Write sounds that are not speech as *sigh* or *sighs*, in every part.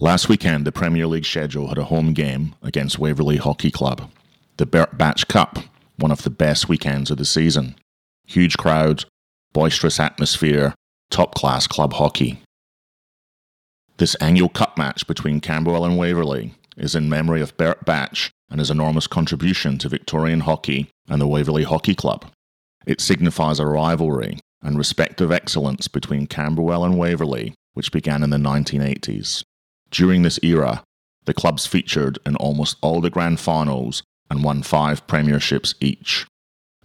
Last weekend, the Premier League schedule had a home game against Waverley Hockey Club, the Bert Batch Cup, one of the best weekends of the season. Huge crowd, boisterous atmosphere, top class club hockey. This annual cup match between Camberwell and Waverley is in memory of Bert Batch and his enormous contribution to Victorian hockey and the Waverley Hockey Club. It signifies a rivalry and respective excellence between Camberwell and Waverley, which began in the 1980s. During this era, the clubs featured in almost all the grand finals and won five premierships each.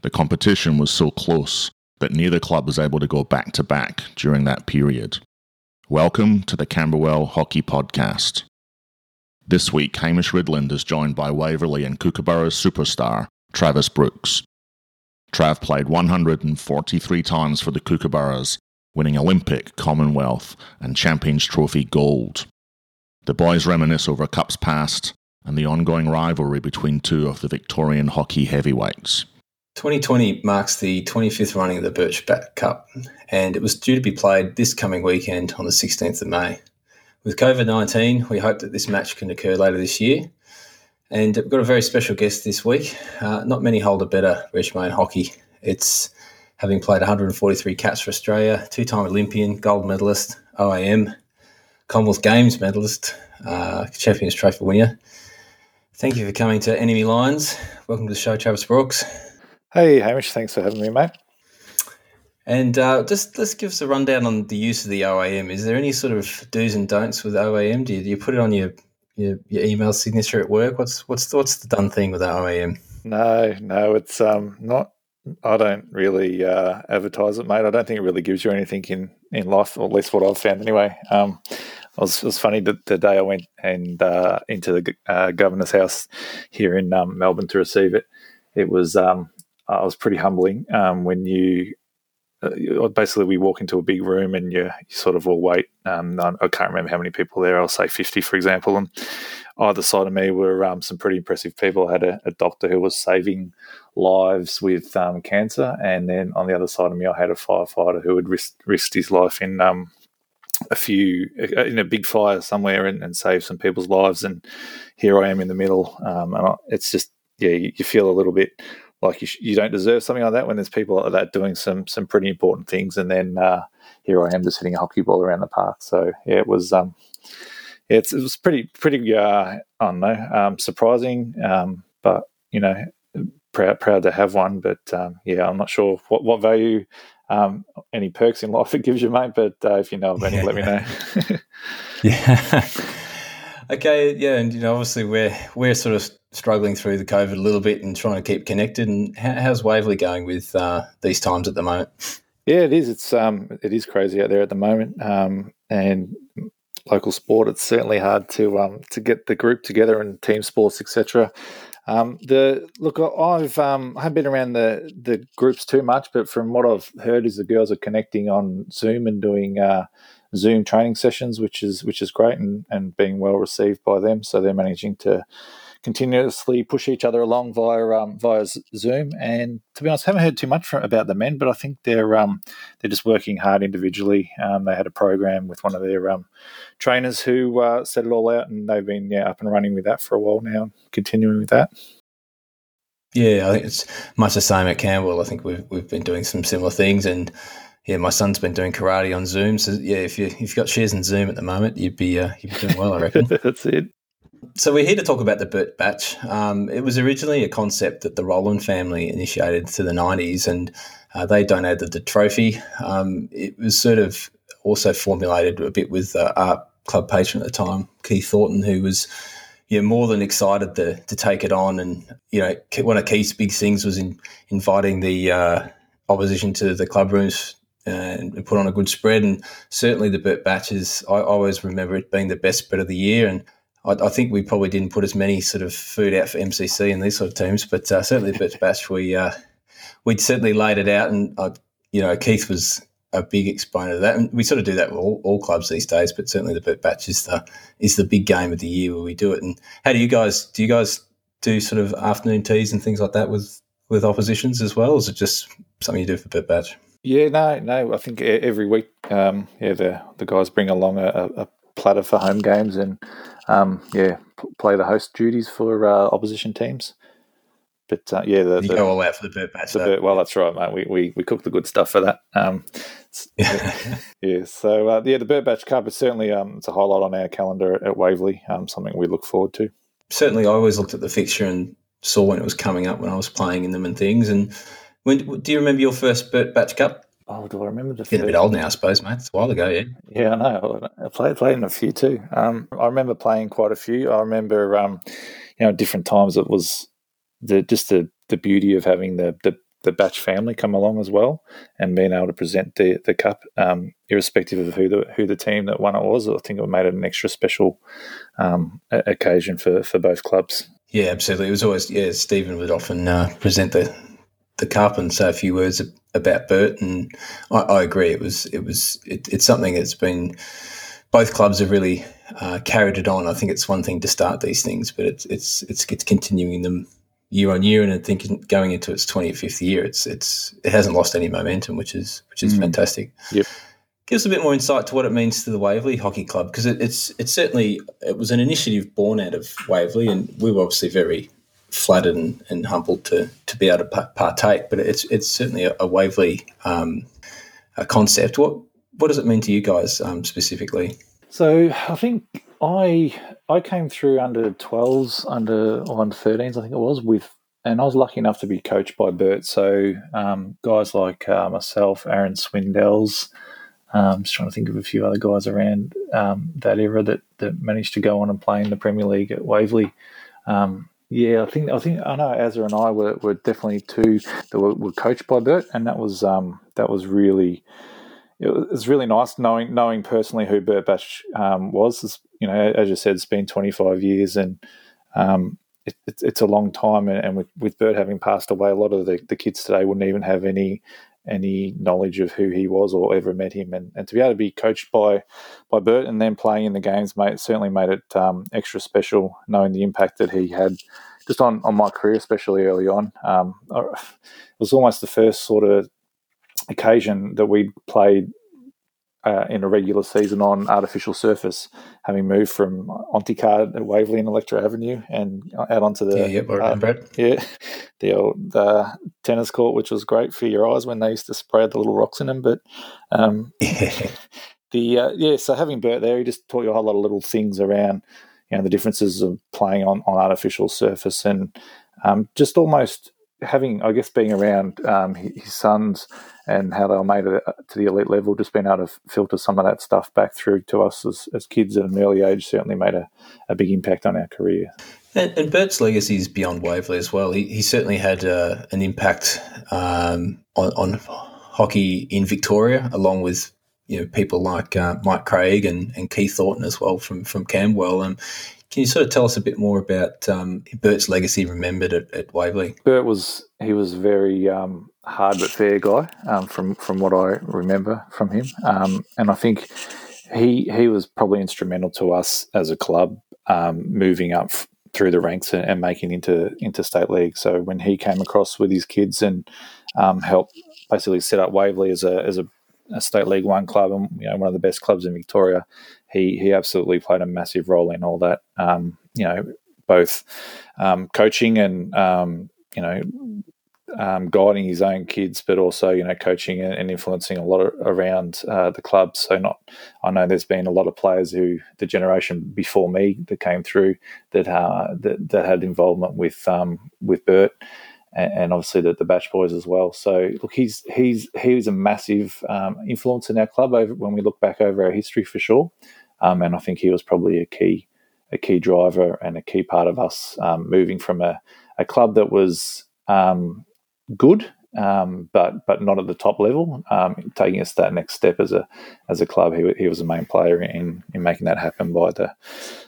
The competition was so close that neither club was able to go back to back during that period. Welcome to the Camberwell Hockey Podcast. This week, Hamish Ridland is joined by Waverley and Kookaburra's superstar, Travis Brooks. Trav played 143 times for the Kookaburras, winning Olympic, Commonwealth, and Champions Trophy gold. The boys reminisce over a cups past and the ongoing rivalry between two of the Victorian hockey heavyweights. 2020 marks the 25th running of the Bert Batch Cup, and it was due to be played this coming weekend on the 16th of May. With COVID 19, we hope that this match can occur later this year. And we've got a very special guest this week. Uh, not many hold a better resume in hockey. It's having played 143 caps for Australia, two time Olympian, gold medalist, OAM, Commonwealth Games medalist, uh, Champions Trophy winner. Thank you for coming to Enemy Lines. Welcome to the show, Travis Brooks. Hey, Hamish. Thanks for having me, mate. And uh, just let's give us a rundown on the use of the OAM. Is there any sort of do's and don'ts with OAM? Do you, do you put it on your, your, your email signature at work? What's what's what's the done thing with OAM? No, no, it's um not. I don't really uh, advertise it, mate. I don't think it really gives you anything in, in life, or at least what I've found anyway. Um, it was, it was funny that the day I went and uh, into the uh, governor's house here in um, Melbourne to receive it, it was um, I was pretty humbling um, when you uh, basically we walk into a big room and you, you sort of all wait. Um, I can't remember how many people there. I'll say fifty, for example. And either side of me were um, some pretty impressive people. I had a, a, doctor who was saving lives with um, cancer, and then on the other side of me, I had a firefighter who had risked, risked his life in um, a few uh, in a big fire somewhere and, and saved some people's lives. And here I am in the middle, um, and I, it's just yeah, you, you feel a little bit like you, sh- you don't deserve something like that when there's people like that doing some some pretty important things, and then uh, here I am just hitting a hockey ball around the park. So yeah, it was um, yeah, it was pretty pretty uh, I don't know um, surprising, um, but you know proud proud to have one. But um, yeah, I'm not sure what what value. Um, any perks in life *laughs* it gives you, mate. But uh, if you know of any, yeah. let me know. *laughs* yeah. okay. Yeah, and you know, obviously, we're we're sort of struggling through the COVID a little bit and trying to keep connected. And how, how's Waverley going with uh, these times at the moment? Yeah, it is. It's um, it is crazy out there at the moment, um, and local sport. It's certainly hard to um, to get the group together and team sports, etc. Um, the look, I've um, I haven't been around the the groups too much, but from what I've heard, is the girls are connecting on Zoom and doing uh, Zoom training sessions, which is which is great and and being well received by them. So they're managing to continuously push each other along via um, via Zoom. And to be honest, I haven't heard too much from, about the men, but I think they're um, they're just working hard individually. Um, they had a program with one of their um, trainers who uh, set it all out, and they've been yeah, up and running with that for a while now, continuing with that. Yeah, I think it's much the same at Camberwell. I think we've we've been doing some similar things, and yeah, my son's been doing karate on Zoom. So yeah, if you if you've got shares in Zoom at the moment, you'd be uh, you'd be doing well, I reckon. *laughs* That's it. So we're here to talk about the Bert Batch. Um, it was originally a concept that the Roland family initiated to the 90s, and uh, they donated the trophy. Um, it was sort of also formulated a bit with uh, art club patron at the time, Keith Thornton, who was you know, more than excited to, to take it on. And, you know, one of Keith's big things was in inviting the uh, opposition to the club rooms and put on a good spread. And certainly the Bert Batches, I always remember it being the best spread of the year. And I, I, think we probably didn't put as many sort of food out for MCC and these sort of teams, but uh, certainly the Bert Batch, we uh, we'd certainly laid it out, and you know Keith was a big exponent of that, and we sort of do that with all, all clubs these days. But certainly the Bert Batch is the is the big game of the year where we do it. And how do you guys do? You guys do sort of afternoon teas and things like that with with oppositions as well, is it just something you do for Bert Batch? Yeah, no, no. I think every week, um, yeah, the the guys bring along a, a Platter for home games and um, yeah, play the host duties for uh, opposition teams. But uh, yeah, the, you the, go all out for the Bert Batch. The well, that's right, mate. We, we we cook the good stuff for that. Um, *laughs* yeah, so uh, yeah, the Bert Batch Cup is certainly um, it's a highlight on our calendar at, at Waverley. Um, something we look forward to. Certainly, I always looked at the fixture and saw when it was coming up when I was playing in them and things. And when do you remember your first Bert Batch Cup? Oh, do I remember the? Getting a bit old now, I suppose, mate. It's a while ago, yeah. Yeah, I know. I played played in a few too. Um, I remember playing quite a few. I remember, um, you know, different times it was the just the the beauty of having the the the batch family come along as well and being able to present the the cup, um, irrespective of who the who the team that won it was. I think it made it an extra special um, occasion for for both clubs. Yeah, absolutely. It was always yeah. Stephen would often uh, present the the cup and say a few words about Bert, and I, I agree. It was it was it, it's something that's been both clubs have really uh, carried it on. I think it's one thing to start these things, but it's it's it's, it's continuing them year on year, and I think going into its twenty fifth year, it's it's it hasn't lost any momentum, which is which is mm. fantastic. Yep. Give us a bit more insight to what it means to the Waverley Hockey Club because it, it's it's certainly it was an initiative born out of Waverley, and we were obviously very flattered and, and humbled to to be able to partake. But it's it's certainly a, a Waverley um, a concept. What what does it mean to you guys um, specifically? So I think I I came through under 12s, under or under 13s, I think it was, with and I was lucky enough to be coached by Bert. So um, guys like uh, myself, Aaron Swindells, um, just trying to think of a few other guys around um, that era that, that managed to go on and play in the Premier League at Waverley. Um, yeah, I think I think I know Azza and I were, were definitely two that were, were coached by Bert, and that was um, that was really it was really nice knowing knowing personally who Bert Batch um, was. You know, as you said, it's been 25 years, and um, it, it's, it's a long time. And, and with, with Bert having passed away, a lot of the, the kids today wouldn't even have any any knowledge of who he was or ever met him. And, and to be able to be coached by by Bert and then playing in the games, mate, certainly made it um, extra special, knowing the impact that he had just on, on my career, especially early on. Um, it was almost the first sort of occasion that we played uh, in a regular season on artificial surface, having moved from Onticard at Waverley and Electra Avenue and out onto the yeah, yep, I remember uh, it. Yeah, the old uh, tennis court, which was great for your eyes when they used to spray the little rocks in them. But um, *laughs* the uh, yeah, so having Bert there, he just taught you a whole lot of little things around you know the differences of playing on on artificial surface and um, just almost having, I guess, being around um, his sons and how they were made to the elite level, just being able to filter some of that stuff back through to us as, as kids at an early age certainly made a, a big impact on our career. And, and Bert's legacy is beyond Waverley as well. He, he certainly had uh, an impact um, on, on, hockey in Victoria, along with you know people like uh, Mike Craig and, and Keith Thornton as well from from Camberwell. Um, can you sort of tell us a bit more about um, Bert's legacy remembered at, at Waverley? Bert was he was very um, hard but fair guy um, from from what I remember from him, um, and I think he he was probably instrumental to us as a club um, moving up f- through the ranks and, and, making into into state league. So when he came across with his kids and um, helped basically set up Waverley as a as a, a state league one club and you know one of the best clubs in Victoria, he he absolutely played a massive role in all that. Um, you know, both um, coaching and um, you know um, guiding his own kids, but also you know coaching and, influencing a lot of, around uh, the club. So not, I know there's been a lot of players who the generation before me that came through that uh, that, that had involvement with um, with Bert. And, obviously the, the Batch Boys as well. So look, he's he's he's a massive um, influence in our club over when we look back over our history for sure. Um, and I think he was probably a key a key driver and a key part of us um, moving from a, a club that was um, good, um, but but not at the top level, um, taking us that next step as a as a club. He, he was a main player in in making that happen by the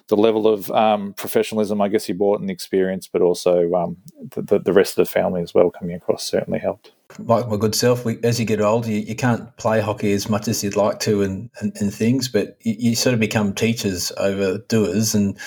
the level of um, professionalism I guess he brought and the experience, but also the, the rest of the family as well coming across certainly helped like my good self, we, as you get older, you, you, can't play hockey as much as you'd like to and, and, and things, but you, you, sort of become teachers over doers. And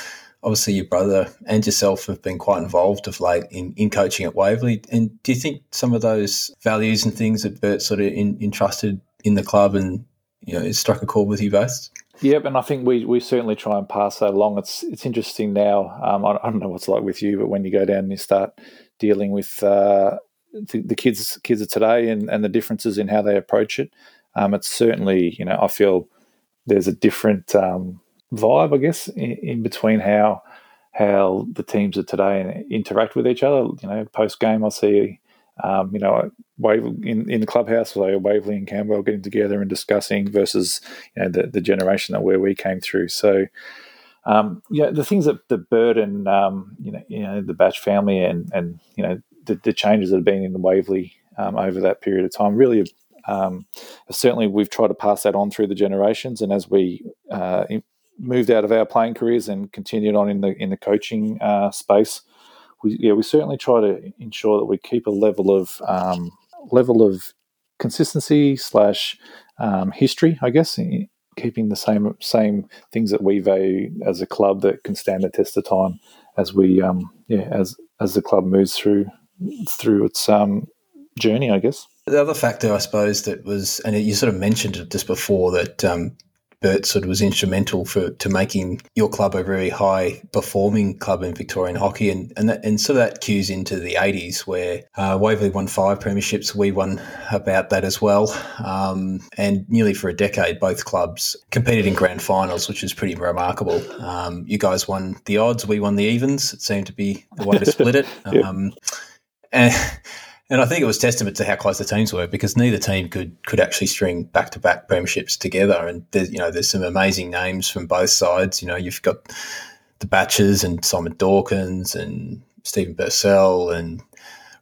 obviously, your brother and yourself have been quite involved of late in, in coaching at Waverley. And do you think some of those values and things that Bert sort of in, entrusted in the club and you know struck a chord with you both? Yep, and I think we, we certainly try and pass that along. It's it's interesting now. Um, I, I, don't know what's like with you, but when you go down and you start dealing with uh, the, kids kids of today and, and the differences in how they approach it, um, it's certainly you know I feel there's a different um, vibe, I guess, in, in, between how how the teams of today interact with each other. You know, post game, I see um, you know, in, in the clubhouse, so Waverley and Camberwell getting together and discussing versus you know the, the generation that where we came through. So, um, yeah, the things that the burden, um, you know, you know, the Batch family and and you know the, the changes that have been in the Waverley um, over that period of time really. Um, certainly, we've tried to pass that on through the generations, and as we uh, moved out of our playing careers and continued on in the in the coaching uh, space, we yeah we certainly try to ensure that we keep a level of um, level of consistency slash um, history, I guess, keeping the same same things that we value as a club that can stand the test of time as we um, yeah as as the club moves through through its um, journey, I guess. The other factor, I suppose, that was, and you sort of mentioned it just before, that um, Bert sort of was instrumental for to making your club a very high performing club in Victorian hockey, and and, that, and sort of that cues into the '80s where uh, Waverley won five premierships. We won about that as well, um, and nearly for a decade, both clubs competed in grand finals, which is pretty remarkable. Um, you guys won the odds, we won the evens. It seemed to be the way to split it. *laughs* yep. um, and *laughs* and I think it was testament to how close the teams were because neither team could could actually string back to back premierships together. And there's you know there's some amazing names from both sides. You know you've got the Batches and Simon Dawkins and Stephen Purcell and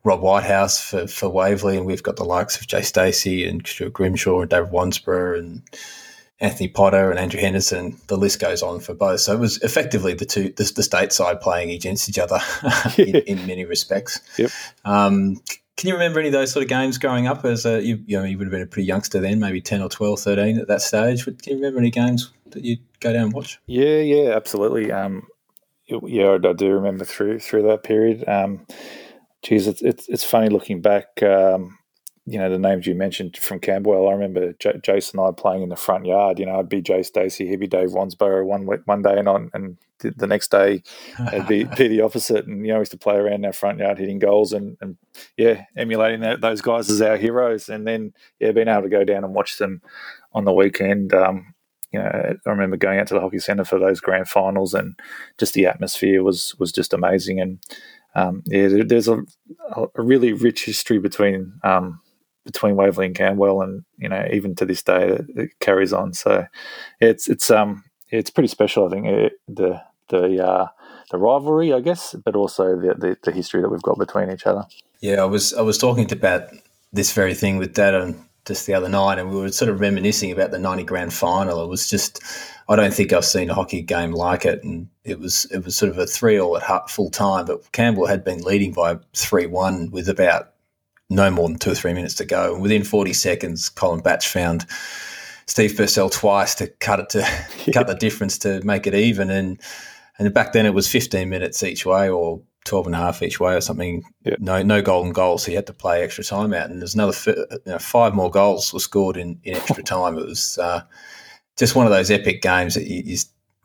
Rob Whitehouse for, for Waverley, and we've got the likes of Jay Stacey and Stuart Grimshaw and David Wansborough and Anthony Potter and Andrew Henderson. The list goes on for both. So it was effectively the two the, the state side playing against each other *laughs* in, in, many respects. Yep. Um, can you remember any of those sort of games growing up as a, you, you know, you would have been a pretty youngster then, maybe 10 or 12, 13 at that stage. Can you remember any games that you'd go down and watch? Yeah, yeah, absolutely. Um, yeah, I do remember through through that period. Um, geez, it's, it's, it's funny looking back. Um, you know the names you mentioned from Camberwell. I remember J- Jason and I playing in the front yard. You know, I'd be Jay Stacey, he'd be Dave Wansborough one one day, and on and the next day it'd be, *laughs* be the opposite. And you know, we used to play around our front yard hitting goals and, and yeah, emulating that, those guys as our heroes. And then yeah, being able to go down and watch them on the weekend. Um, you know, I remember going out to the hockey centre for those grand finals, and just the atmosphere was was just amazing. And um, yeah, there's a, a really rich history between um, between Waverley and Camberwell, and you know even to this day it, it carries on. So it's it's um it's pretty special. I think it, the the uh, the rivalry, I guess, but also the, the, the history that we've got between each other. Yeah, I was I was talking about this very thing with Dad on just the other night, and we were sort of reminiscing about the ninety grand final. It was just I don't think I've seen a hockey game like it, and it was it was sort of a three all at full time. But Camberwell had been leading by three one with about no more than two or three minutes to go. And within 40 seconds, Colin Batch found Steve Purcell twice to cut it to *laughs* yeah. cut the difference to make it even. And and back then it was 15 minutes each way or 12 and a half each way or something. Yeah. No no golden goal, so you had to play extra time out. And there's another you know, five more goals were scored in, in extra *laughs* time. It was uh, just one of those epic games that you, you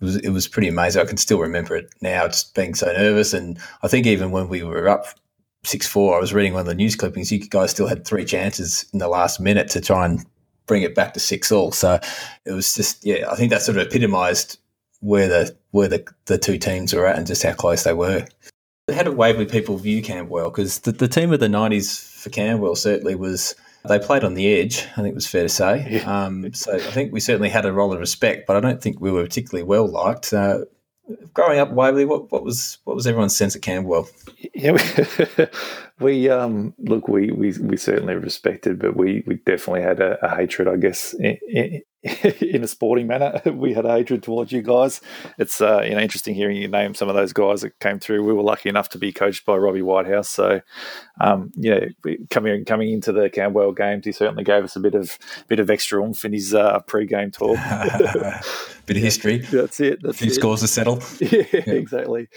it was, it was pretty amazing. I can still remember it now, just being so nervous. And I think even when we were up six four. I was reading one of the news clippings. You guys still had three chances in the last minute to try and bring it back to six all. So it was just yeah. I think that sort of epitomised where the where the, the two teams were at and just how close they were. How did Waverley people view Camberwell? Because the, the team of the nineties for Camberwell certainly was they played on the edge. I think it was fair to say. Um, so I think we certainly had a role of respect, but I don't think we were particularly well liked. Uh, growing up Waverley, what, what was what was everyone's sense of Camberwell? Yeah, *laughs* we, um, look, we, we we certainly respected, but we, we definitely had a, a hatred, I guess, in, *laughs* in, a sporting manner. *laughs* We had a hatred towards you guys. It's uh, you know interesting hearing you name some of those guys that came through. We were lucky enough to be coached by Robbie Whitehouse, so um, yeah, coming coming into the Camberwell games, he certainly gave us a bit of bit of extra oomph in his uh, pre-game talk. *laughs* bit of history. That's it. That's a few it. scores to settle. Yeah, yeah. exactly.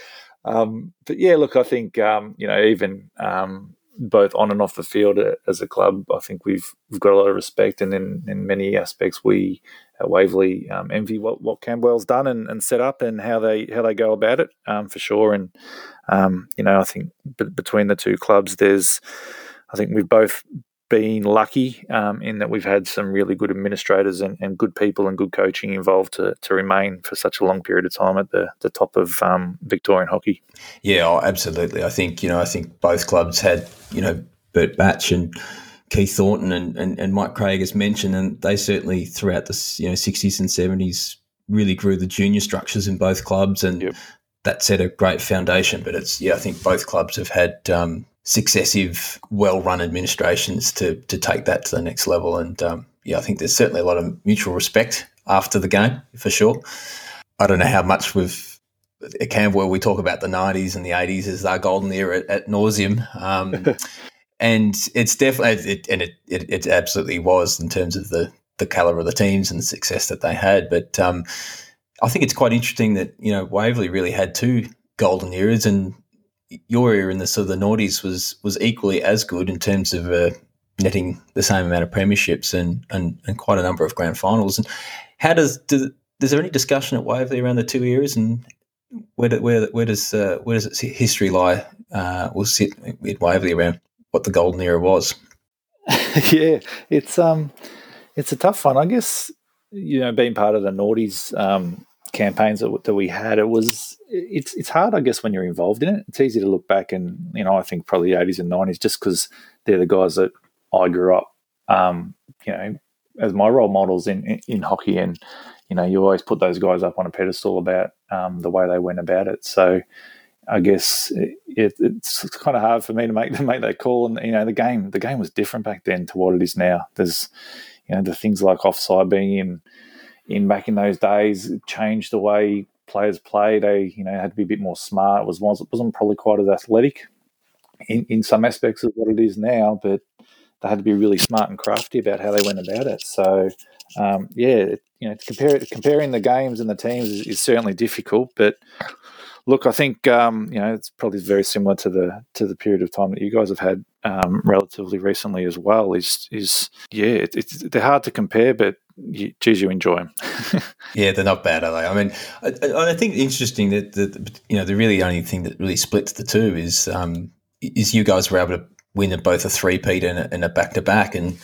Um, but yeah, look, I think um, you know even um, both on and off the field uh, as a club, I think we've we've got a lot of respect, and in, in many aspects, we at Waverley um, envy what, what Camberwell's done and, and set up and how they how they go about it um, for sure. And um, you know, I think b- between the two clubs, there's I think we've both been lucky um, in that we've had some really good administrators and, and, good people and good coaching involved to, to remain for such a long period of time at the, the top of um, Victorian hockey. Yeah, oh, absolutely. I think you know I think both clubs had you know Bert Batch and Keith Thornton and, and, and Mike Craig as mentioned, and they certainly throughout the you know sixties and seventies really grew the junior structures in both clubs, and yep. that set a great foundation. But it's yeah, I think both clubs have had um, successive, well-run administrations to to take that to the next level, and um, yeah, I think there's certainly a lot of mutual respect after the game for sure. I don't know how much we've at Camberwell we talk about the 90s and the 80s as our golden era at, at nauseum. Um, *laughs* and it's definitely it, and it, it, it absolutely was in terms of the the caliber of the teams and the success that they had. But um, I think it's quite interesting that you know Waverley really had two golden eras, and your era in the sort of the noughties was was equally as good in terms of uh, netting the same amount of premierships and, and and quite a number of grand finals. And how does do, is there any discussion at Waverley around the two eras and where do, where where does uh, where does history lie? Uh, will sit at Waverley around what the golden era was. *laughs* yeah, it's um, it's a tough one. I guess you know, being part of the noughties um, campaigns that, that we had, it was it's it's hard, I guess, when you're involved in it. It's easy to look back and you know, I think probably the 80s and 90s, just because they're the guys that I grew up, um, you know, as my role models in, in, in hockey, and you know, you always put those guys up on a pedestal about um, the way they went about it. So I guess it, it's kind of hard for me to make *laughs* to make that call. And you know, the game the game was different back then to what it is now. There's you know the things like offside being in in back in those days changed the way players play. They you know had to be a bit more smart. It was wasn't probably quite as athletic in in some aspects of what it is now, but they had to be really smart and crafty about how they went about it. So um, yeah, you know, compare, comparing the games and the teams is, is certainly difficult, but look, I think um, you know it's probably very similar to the to the period of time that you guys have had um, relatively recently as well. Is is yeah, it, it's they're hard to compare, but you, geez, you enjoy them. *laughs* yeah, they're not bad, are they? I mean, I, I think interesting that the you know the really only thing that really splits the two is um, is you guys were able to win at both a three peat and a back to back, and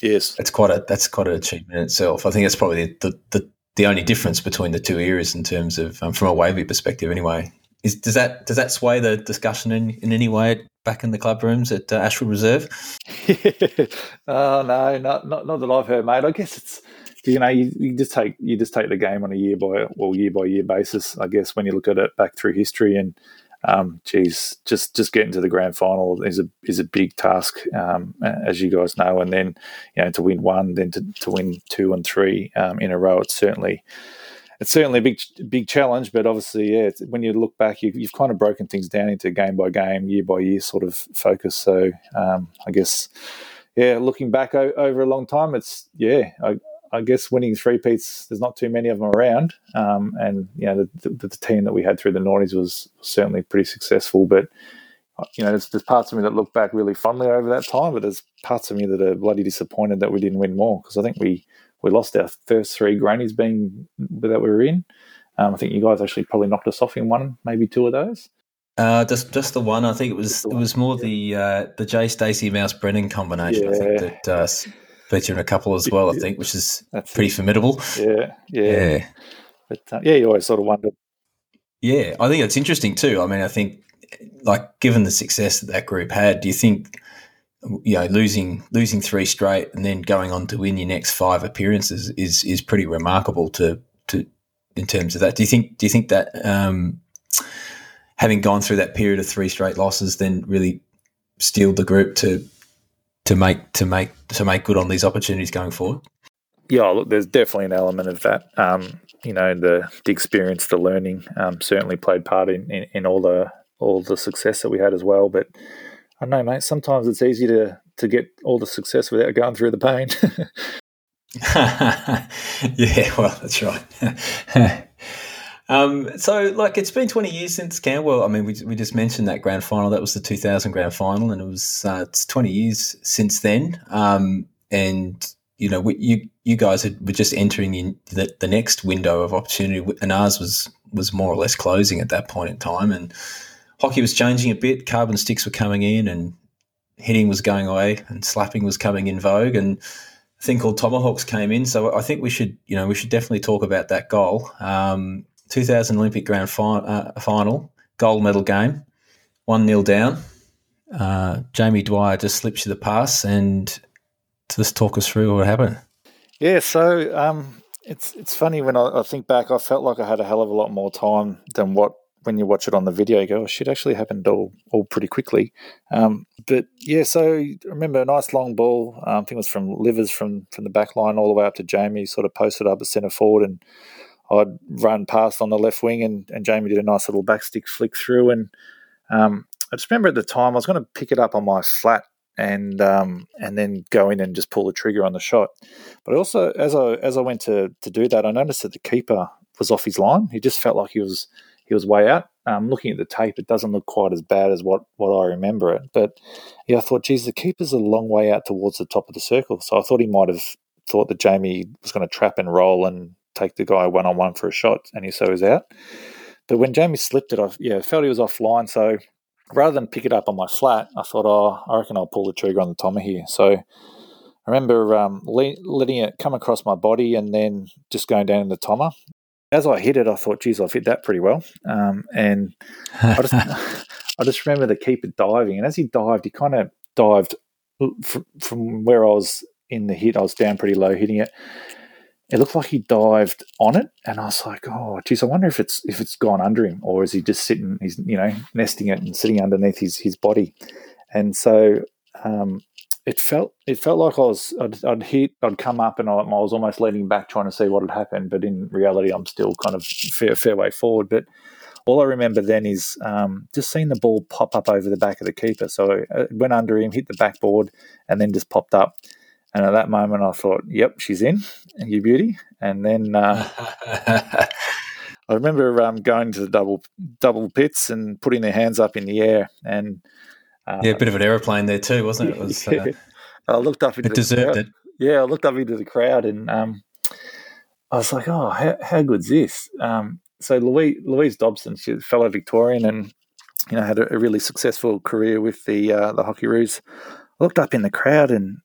yes, that's quite a that's quite an achievement in itself. I think that's probably the, the the only difference between the two eras in terms of um, from a Wavy perspective anyway. Is, does that does that sway the discussion in, in any way back in the club rooms at uh, Ashwood Reserve? *laughs* oh no, not, not not that I've heard, mate. I guess it's you know you, you, just take you just take the game on a year by well year by year basis. I guess when you look at it back through history and um, geez, just just getting to the grand final is a is a big task, um, as you guys know. And then you know to win one, then to, to win two and three um, in a row, it's certainly it's certainly a big big challenge. But obviously, yeah, when you look back, you, have kind of broken things down into game by game, year by year sort of focus. So um, I guess yeah, looking back o- over a long time, it's yeah. I, I guess winning three peats, there's not too many of them around. Um, and, you know, the, the, the, team that we had through the noughties was certainly pretty successful. But, you know, there's, there's, parts of me that look back really fondly over that time, but there's parts of me that are bloody disappointed that we didn't win more because I think we, we lost our first three grannies being that we were in. Um, I think you guys actually probably knocked us off in one, maybe two of those. Uh, just just the one. I think it was it was more the uh, the Jay Stacey Mouse Brennan combination. Yeah. I think that uh, featuring a couple as well, I think, which is That's pretty it. formidable. Yeah, yeah. yeah. But uh, yeah, you always sort of wonder. Yeah, I think it's interesting too. I mean, I think, like, given the success that that group had, do you think, you know, losing losing three straight and then going on to win your next five appearances is is pretty remarkable to to in terms of that. Do you think do you think that um, having gone through that period of three straight losses then really steeled the group to to make to make to make good on these opportunities going forward? Yeah, look, there's definitely an element of that. Um, you know, the the experience, the learning, um, certainly played part in, in, in, all the all the success that we had as well. But I don't know, mate. Sometimes it's easy to to get all the success without going through the pain. *laughs* *laughs* yeah, well, that's right. *laughs* Um, so, like, it's been 20 years since Camberwell. I mean, we, we just mentioned that grand final. That was the 2000 grand final, and it was uh, it's 20 years since then. Um, and you know, we, you you guys were just entering in the, the next window of opportunity, and ours was was more or less closing at that point in time. And hockey was changing a bit. Carbon sticks were coming in, and hitting was going away, and slapping was coming in vogue, and a thing called tomahawks came in. So I think we should, you know, we should definitely talk about that goal. Um, 2000 Olympic Grand uh, Final, gold medal game, 1 0 down. Uh, Jamie Dwyer just slips you the pass and just talk us through what happened. Yeah, so um, it's it's funny when I, I, think back, I felt like I had a hell of a lot more time than what when you watch it on the video. You go, oh, shit, actually happened all all pretty quickly. Um, but yeah, so remember a nice long ball. Um, I think it was from Livers from from the back line all the way up to Jamie. Sort of posted up at centre forward and I'd run past on the left wing, and, and Jamie did a nice little backstick flick through. And um, I just remember at the time I was going to pick it up on my flat and um, and then go in and just pull the trigger on the shot. But also, as I as I went to to do that, I noticed that the keeper was off his line. He just felt like he was he was way out. Um, looking at the tape, it doesn't look quite as bad as what, what I remember it. But yeah, I thought, geez, the keeper's a long way out towards the top of the circle. So I thought he might have thought that Jamie was going to trap and roll and take the guy one on one for a shot, and he so is out. But when Jamie slipped it, I yeah felt he was offline. So rather than pick it up on my flat, I thought, oh, I reckon I'll pull the trigger on the Tommy here. So I remember um, letting it come across my body and then just going down in the Tommer. As I hit it, I thought, geez, I've hit that pretty well. Um, and I just, *laughs* I just remember the keeper diving. And as he dived, he kind of dived from where I was in the hit. I was down pretty low hitting it it looked like he dived on it, and I was like, "Oh, geez, I wonder if it's if it's gone under him, or is he just sitting? He's you know nesting it and sitting underneath his his body." And so um, it felt it felt like I was I'd, I'd, hit, I'd come up, and I, was almost leaning back trying to see what had happened. But in reality, I'm still kind of fair fair way forward. But all I remember then is um, just seeing the ball pop up over the back of the keeper. So it went under him, hit the backboard, and then just popped up. And at that moment, I thought, "Yep, she's in, you beauty." And then uh, *laughs* I remember um, going to the double double pits and putting their hands up in the air, and uh, yeah, a bit of an aeroplane there too, wasn't it? it was, uh, *laughs* I looked up into it deserved it. Yeah, I looked up into the crowd, and um, I was like, "Oh, how, how good's this?" Um, so Louise, Louise Dobson, she's a fellow Victorian, and you know had a, a really successful career with the uh, the Hockeyroos. I looked up in the crowd, and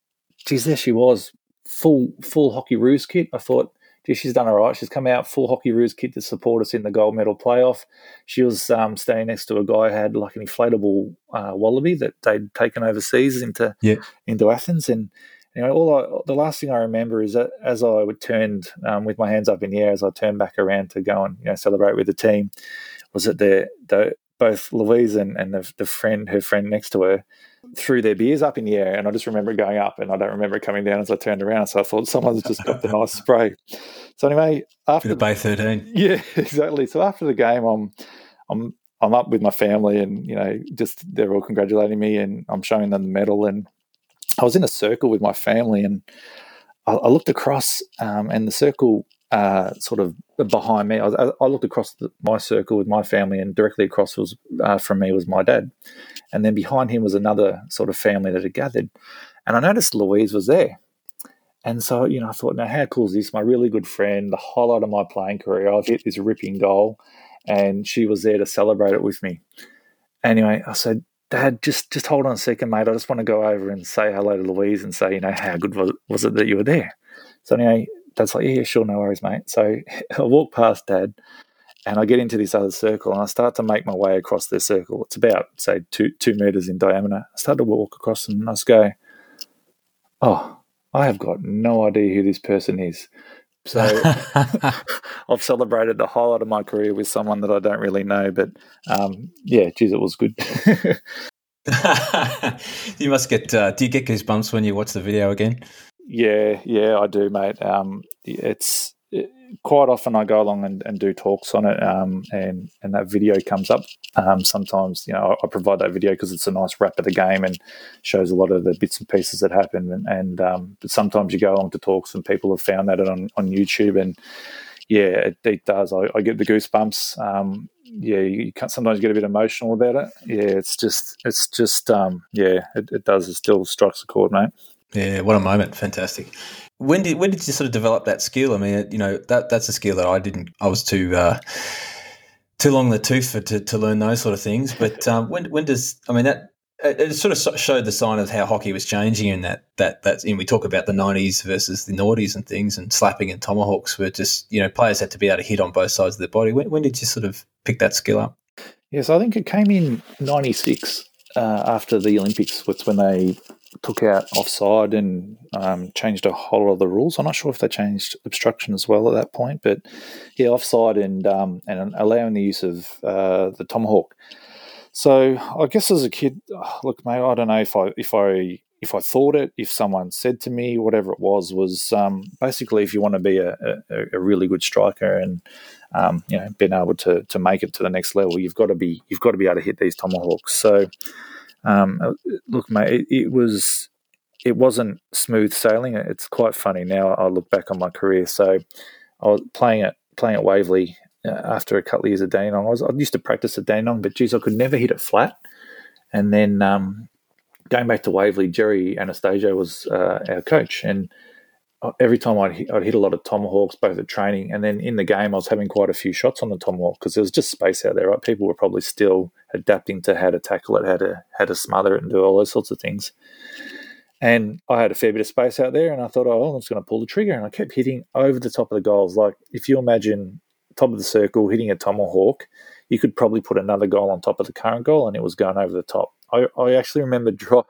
geez, there she was, full full Hockeyroos kit. I thought, geez, she's done all right. She's come out full Hockeyroos kit to support us in the gold medal playoff. She was um, standing next to a guy who had like an inflatable uh, wallaby that they'd taken overseas into yeah. into Athens, and you know, all I, the last thing I remember is that as I would turned um, with my hands up in the air as I turned back around to go and you know celebrate with the team, was that the the both Louise and, and the, the friend, her friend next to her, threw their beers up in the air. And I just remember it going up and I don't remember it coming down as I turned around. So I thought someone's just got the nice spray. So anyway, after the Bay 13. *laughs* Yeah, exactly. So after the game, I'm, I'm, I'm up with my family and, you know, just they're all congratulating me and I'm showing them the medal. And I was in a circle with my family and I, I looked across um, and the circle uh, sort of behind me. I, I looked across the, my circle with my family, and directly across was uh, from me was my dad, and then behind him was another sort of family that had gathered, and I noticed Louise was there. And so, you know, I thought, now how cool is this? My really good friend, the highlight of my playing career. I've hit this ripping goal, and she was there to celebrate it with me. Anyway, I said, Dad, just just hold on a second, mate. I just want to go over and say hello to Louise and say, you know, how good was, was it that you were there? So anyway, Dad's like, yeah, sure, no worries, mate. So *laughs* I walk past Dad and I get into this other circle and I start to make my way across this circle. It's about, say, two, two meters in diameter. I start to walk across and I just go, oh, I have got no idea who this person is. So *laughs* *laughs* I've celebrated the highlight of my career with someone that I don't really know, but um, yeah, geez, it was good. you must get. Uh, do you get goosebumps when you watch the video again? Yeah, yeah, I do, mate. Um, it's it, quite often I go along and, and do talks on it, um, and and that video comes up. Um, sometimes, you know, I, I provide that video because it's a nice wrap of the game and shows a lot of the bits and pieces that happen. And, and um, but sometimes you go along to talks, and people have found that on on YouTube and yeah, it, it does. I, I, get the goosebumps. Um, yeah, you can sometimes get a bit emotional about it. Yeah, it's just, it's just, um, yeah, it, it does. It still strikes a chord, mate. Yeah, what a moment! Fantastic. When did when did you sort of develop that skill? I mean, you know that that's a skill that I didn't. I was too uh, too long the tooth for to, to learn those sort of things. But *laughs* um, when when does I mean that it sort of showed the sign of how hockey was changing in that that that and we talk about the 90s versus the noughties and things and slapping and tomahawks were just you know players had to be able to hit on both sides of their body when, when did you sort of pick that skill up yes i think it came in 96 uh, after the olympics was when they took out offside and um, changed a whole lot of the rules i'm not sure if they changed obstruction as well at that point but yeah offside and um, and allowing the use of uh, the tomahawk so I guess as a kid, *sighs* look, mate, I don't know if I if I if I thought it, if someone said to me, whatever it was, was um, basically if you want to be a, a, a really good striker and um, you know being able to to make it to the next level, you've got to be you've got to be able to hit these tomahawks. So um, uh, look, mate, it, it was it wasn't smooth sailing. It's quite funny now. I look back on my career. So I was playing at playing at Waverley uh, after a couple of years of Dandenong. I, was, I used to practice at Dandenong, but geez, I could never hit it flat. And then um, going back to Waverley, Jerry Anastasio was uh, our coach, and every time I'd hit, I'd hit a lot of tomahawks, both at training and then in the game, I was having quite a few shots on the tomahawk because there was just space out there. Right, people were probably still adapting to how to tackle it, how to how to smother it, and do all those sorts of things. And I had a fair bit of space out there, and I thought, oh, I'm just going to pull the trigger, and I kept hitting over the top of the goals. Like if you imagine top of the circle, hitting a tomahawk, you could probably put another goal on top of the current goal, and it was going over the top. I, I actually remember *laughs* dri-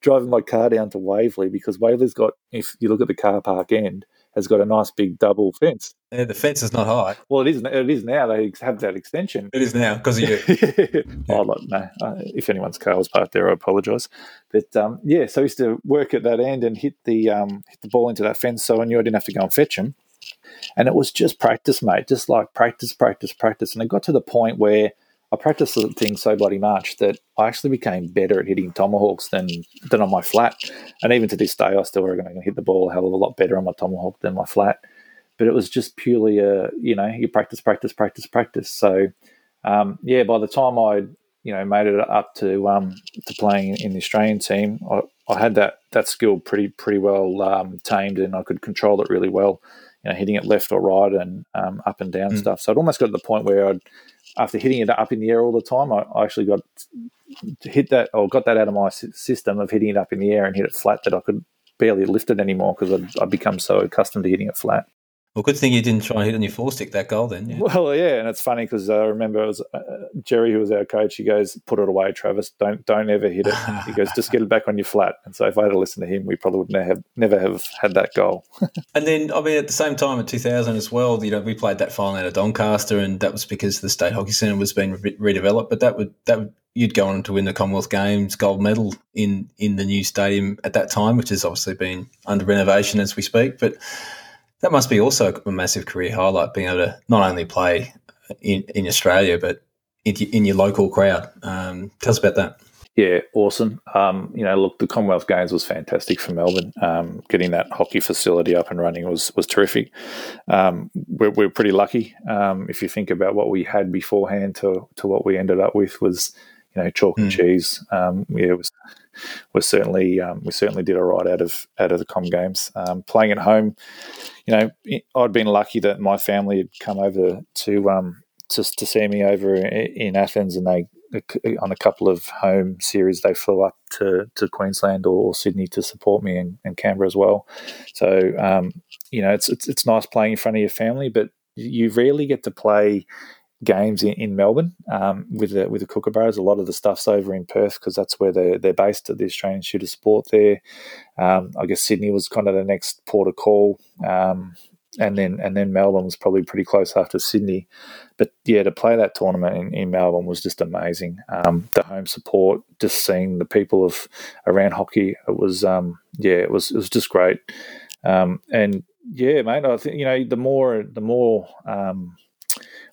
driving my car down to Waverley because Waverley's got, if you look at the car park end, has got a nice big double fence. Yeah, the fence is not high. Well, it is. It is now. They have that extension. It is now because of you. *laughs* oh, look, no. Uh, if anyone's car was parked there, I apologise. But um, yeah, so I used to work at that end and hit the um, hit the ball into that fence, so I knew I didn't have to go and fetch him. And it was just practice, mate, just like practice, practice, practice. And it got to the point where I practiced the thing so bloody much that I actually became better at hitting tomahawks than than on my flat. And even to this day, I still reckon I can hit the ball a hell of a lot better on my tomahawk than my flat. But it was just purely a, you know, you practice, practice, practice, practice. So, um, yeah, by the time I, you know, made it up to um, to playing in the Australian team, I, I had that that skill pretty pretty well um, tamed, and I could control it really well you know, hitting it left or right and um, up and down mm. stuff. So it almost got to the point where I'd, after hitting it up in the air all the time, I, I actually got to hit that or got that out of my system of hitting it up in the air and hit it flat that I could barely lift it anymore because I'd, I'd become so accustomed to hitting it flat. Well, good thing you didn't try and hit on your four stick that goal then. Yeah. Well, yeah, and it's funny because I remember it was uh, Jerry who was our coach. He goes, "Put it away, Travis. Don't don't ever hit it." he goes, "Just get it back on your flat." And so if I had listened to him, we probably would never have never have had that goal. *laughs* and then I mean, at the same time in 2000 as well, you know, we played that final out of Doncaster, and that was because the state hockey centre was being re- redeveloped. But that would that would you'd go on to win the Commonwealth Games gold medal in in the new stadium at that time, which has obviously been under renovation as we speak, but that must be also a massive career highlight being able to not only play in, in Australia but in, in your local crowd. Um, tell us about that. Yeah, awesome. Um, you know, look, the Commonwealth Games was fantastic for Melbourne. Um, getting that hockey facility up and running was was terrific. Um, we're, we're, pretty lucky. Um, if you think about what we had beforehand to to what we ended up with was, you know, chalk and mm. cheese. Um, yeah, it was we certainly um, we certainly did all right out of out of the Com Games. Um, playing at home, you know, I'd been lucky that my family had come over to um, to, to see me over in Athens, and they on a couple of home series they flew up to, to Queensland or, Sydney to support me and, and Canberra as well. So um, you know, it's, it's it's nice playing in front of your family, but you rarely get to play games in, in Melbourne um, with the with the Kookaburras. A lot of the stuff's over in Perth because that's where they're they're based at the Australian Shooter Sport there. Um, I guess Sydney was kind of the next port of call, um, and then and then Melbourne was probably pretty close after Sydney. But yeah, to play that tournament in, in Melbourne was just amazing. Um, the home support, just seeing the people of around hockey, it was um, yeah, it was it was just great. Um, and yeah, mate, I think you know the more the more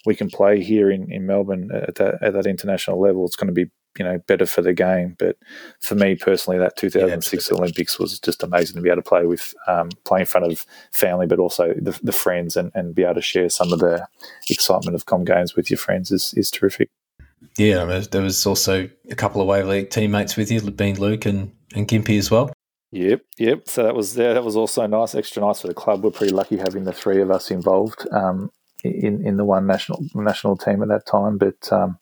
we can play here in, in Melbourne at that, at that international level, it's going to be you know better for the game. But for me personally, that 2006 yeah, Olympics was just amazing to be able to play with, um, play in front of family, but also the, the friends, and, and be able to share some of the excitement of Com Games with your friends is is terrific. Yeah, there was also a couple of Waverley teammates with you, being Luke and, and Gimpy as well. Yep, yep. So that was there. That was also nice, extra nice for the club. We're pretty lucky having the three of us involved um, in in the one national national team at that time. But um,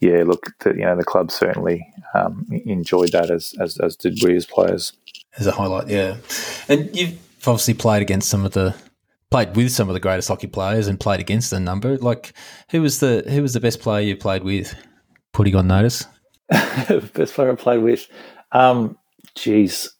yeah, look, the, you know, the club certainly um, enjoyed that as, as as did we as players. As a highlight, yeah. And you've obviously played against some of the played with some of the greatest hockey players and played against a number. Like, who was the who was the best player you played with? Putting on notice. *laughs* best player I played with. Um, geez,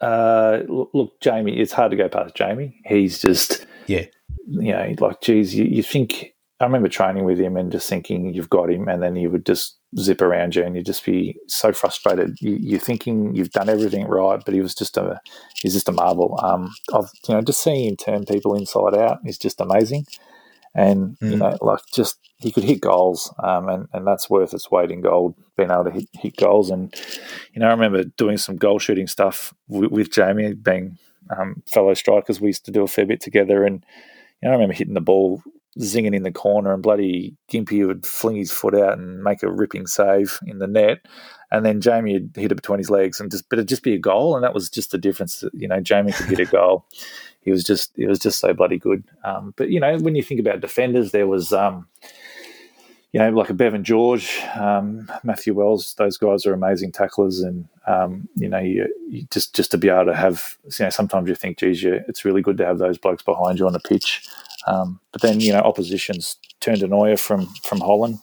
uh, look, look, Jamie, it's hard to go past Jamie. He's just, yeah, you know, like, geez, you, you think, I remember training with him and just thinking you've got him, and then he would just zip around you and you'd just be so frustrated. You, are thinking you've done everything right, but he was just a, he's just a marvel. Um, I've, you know, just seeing him turn people inside out is just amazing. And, mm. you know, like just he could hit goals, um, and, and that's worth its weight in gold, being able to hit, hit goals. And, you know, I remember doing some goal shooting stuff with, with Jamie, being um, fellow strikers. We used to do a fair bit together. And, you know, I remember hitting the ball, zinging in the corner, and bloody Gimpy would fling his foot out and make a ripping save in the net. And then Jamie would hit it between his legs and just, but it'd just be a goal. And that was just the difference. You know, Jamie could hit a goal. *laughs* He was just, he was just so bloody good. Um, but, you know, when you think about defenders, there was, um, you know, like a Bevan George, um, Matthew Wells, those guys are amazing tacklers, and um, you know, you, you, just just to be able to have, you know, sometimes you think, geez, you, it's really good to have those blokes behind you on the pitch. Um, but then you know, oppositions turned to from from Holland.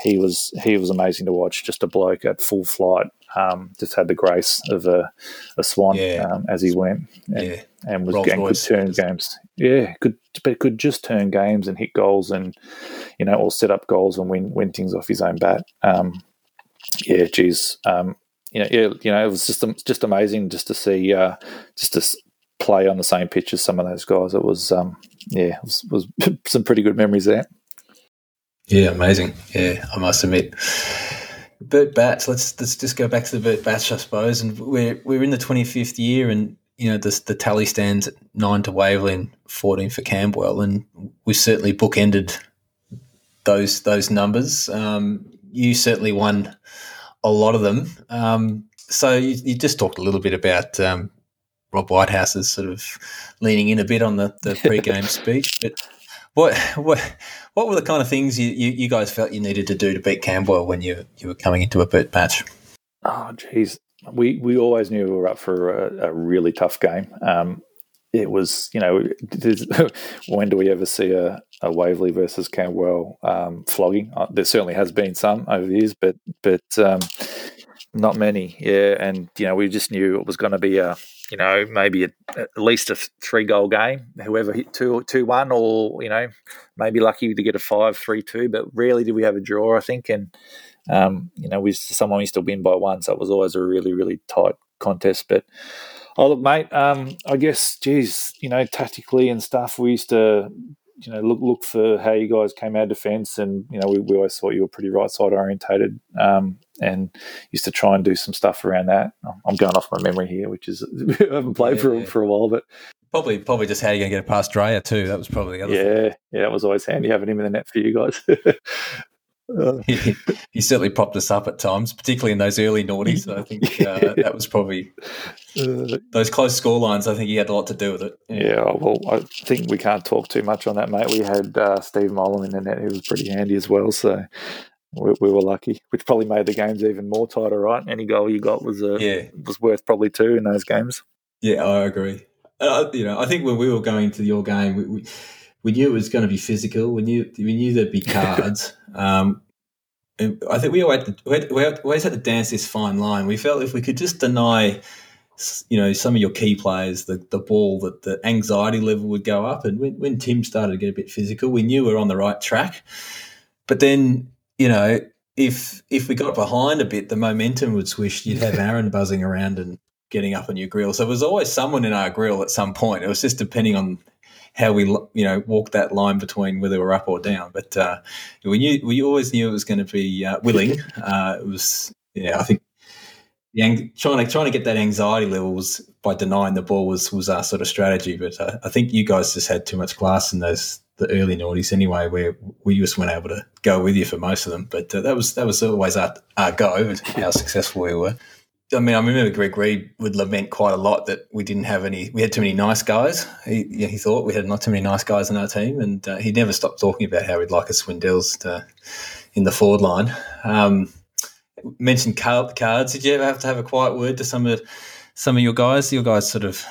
He was he was amazing to watch. Just a bloke at full flight. Um, just had the grace of a, a swan yeah. Um, as he went, and, yeah. And was getting good turn games. Yeah, could but could just turn games and hit goals and you know, or set up goals and win win things off his own bat. Um, yeah, geez, um, you know, yeah, you know, it was just just amazing just to see, uh, just to play on the same pitch as some of those guys. It was, um, yeah, it was, was *laughs* some pretty good memories there. Yeah, amazing. Yeah, I must admit. Bert Batch, let's let's just go back to the Bert Batch, I suppose. And we're we're in the twenty fifth year, and you know the the tally stands at nine to Waverley and fourteen for Camberwell, and we certainly bookended those those numbers. Um, you certainly won a lot of them. Um, so you, you, just talked a little bit about um, Rob Whitehouse's sort of leaning in a bit on the, the *laughs* pre-game speech, but what what what were the kind of things you, you, you, guys felt you needed to do to beat Camberwell when you you were coming into a Bert match? Oh, geez, we we always knew we were up for a, a really tough game. Um, it was, you know, *laughs* when do we ever see a, a Waverley versus Camberwell um, flogging? Uh, there certainly has been some over the years, but but um, not many. Yeah, and you know, we just knew it was going to be a, you know, maybe a, at least a three goal game. Whoever hit two two one, or you know, maybe lucky to get a five three two, but rarely did we have a draw. I think, and um, you know, we someone used to win by one, so it was always a really really tight contest, but. Oh, look, mate. Um, I guess, geez, you know, tactically and stuff, we used to, you know, look look for how you guys came out of defence, and you know, we, we always thought you were pretty right side orientated, um, and used to try and do some stuff around that. I'm going off my memory here, which is *laughs* I haven't played yeah, for yeah. for a while, but probably probably just how you're going to get it past Drea too. That was probably the other. Yeah, thing. yeah, it was always handy having him in the net for you guys. *laughs* *laughs* he, he, certainly propped us up at times, particularly in those early noughties. I think *laughs* uh, that was probably uh, those close score lines. I think he had a lot to do with it. Yeah. yeah well, I think we can't talk too much on that, mate. We had uh, Steve Molan in the net, who was pretty handy as well. So we, we, were lucky, which probably made the games even more tighter. Right? Any goal you got was uh, yeah was worth probably two in those games. Yeah, I agree. Uh, you know, I think when we were going to your game, we, we we knew it was going to be physical. We knew we knew there'd be cards. Um, I think we always, had to, we always had to dance this fine line. We felt if we could just deny, you know, some of your key players the, the ball, that the anxiety level would go up. And when, when Tim started to get a bit physical, we knew we were on the right track. But then, you know, if if we got behind a bit, the momentum would swish. You'd have Aaron buzzing around and getting up on your grill. So there was always someone in our grill at some point. It was just depending on how we you know walked that line between whether we're up or down. But uh, we knew we always knew it was going to be uh, willing. *laughs* Uh, it was yeah, I think the, trying to trying to get that anxiety levels by denying the ball was was our sort of strategy. But uh, I think you guys just had too much class in those the early noughties anyway, where we just weren't able to go with you for most of them. But uh, that was that was always our, our go, how *laughs* successful we were. I mean, I remember Greg Reid would lament quite a lot that we didn't have any. We had too many nice guys. He, he thought we had not too many nice guys in our team, and uh, he never stopped talking about how we'd like a Swindells to, in the forward line. Um, mentioned cards. Did you ever have to have a quiet word to some of some of your guys? Your guys sort of